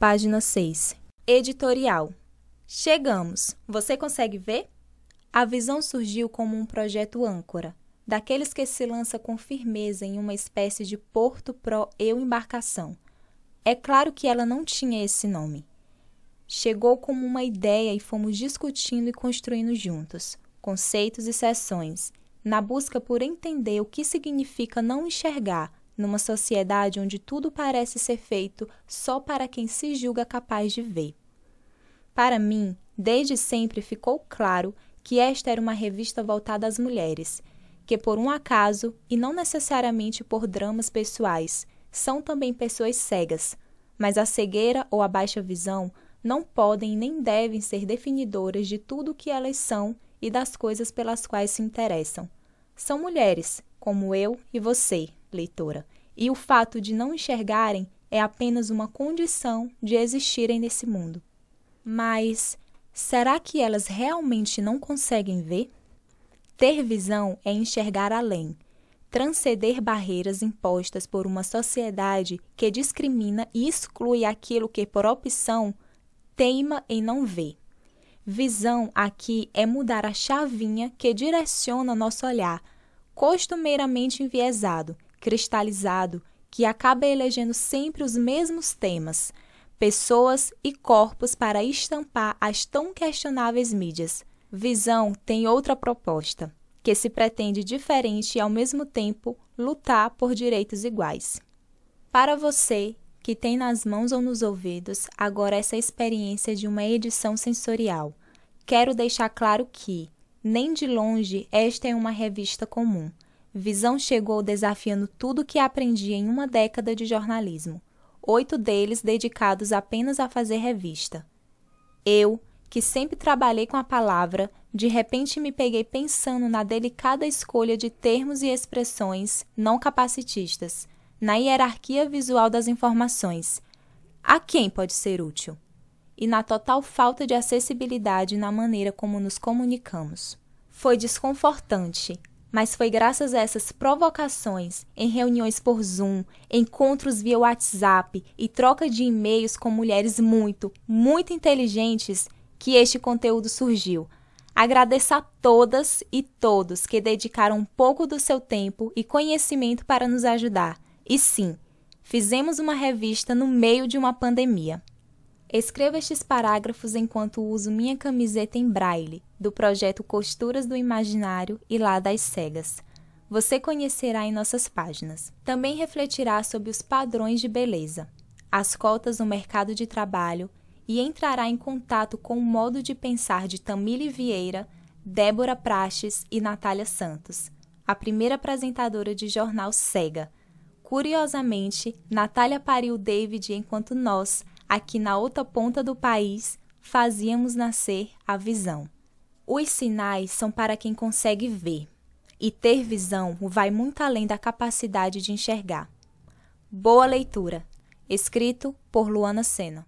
Página 6. Editorial. Chegamos. Você consegue ver? A visão surgiu como um projeto âncora, daqueles que se lança com firmeza em uma espécie de porto pró-eu embarcação. É claro que ela não tinha esse nome. Chegou como uma ideia e fomos discutindo e construindo juntos, conceitos e sessões, na busca por entender o que significa não enxergar numa sociedade onde tudo parece ser feito só para quem se julga capaz de ver. Para mim, desde sempre ficou claro que esta era uma revista voltada às mulheres, que por um acaso, e não necessariamente por dramas pessoais, são também pessoas cegas, mas a cegueira ou a baixa visão não podem nem devem ser definidoras de tudo o que elas são e das coisas pelas quais se interessam. São mulheres, como eu e você, leitora, e o fato de não enxergarem é apenas uma condição de existirem nesse mundo. Mas será que elas realmente não conseguem ver? Ter visão é enxergar além, transcender barreiras impostas por uma sociedade que discrimina e exclui aquilo que, por opção, teima em não ver. Visão aqui é mudar a chavinha que direciona nosso olhar, costumeiramente enviesado, cristalizado, que acaba elegendo sempre os mesmos temas, pessoas e corpos para estampar as tão questionáveis mídias. Visão tem outra proposta, que se pretende diferente e ao mesmo tempo lutar por direitos iguais. Para você que tem nas mãos ou nos ouvidos agora essa experiência de uma edição sensorial, quero deixar claro que, nem de longe, esta é uma revista comum. Visão chegou desafiando tudo que aprendi em uma década de jornalismo, oito deles dedicados apenas a fazer revista. Eu, que sempre trabalhei com a palavra, de repente me peguei pensando na delicada escolha de termos e expressões não capacitistas, na hierarquia visual das informações. A quem pode ser útil? E na total falta de acessibilidade na maneira como nos comunicamos. Foi desconfortante, mas foi graças a essas provocações, em reuniões por Zoom, encontros via WhatsApp e troca de e-mails com mulheres muito, muito inteligentes, que este conteúdo surgiu. Agradeço a todas e todos que dedicaram um pouco do seu tempo e conhecimento para nos ajudar. E sim, fizemos uma revista no meio de uma pandemia. Escreva estes parágrafos enquanto uso minha camiseta em braille, do projeto Costuras do Imaginário e Lá das Cegas. Você conhecerá em nossas páginas. Também refletirá sobre os padrões de beleza, as cotas no mercado de trabalho e entrará em contato com o modo de pensar de Tamile Vieira, Débora Praches e Natália Santos, a primeira apresentadora de jornal Cega. Curiosamente, Natália pariu David enquanto nós, aqui na outra ponta do país, fazíamos nascer a visão. Os sinais são para quem consegue ver, e ter visão vai muito além da capacidade de enxergar. Boa leitura. Escrito por Luana Sena.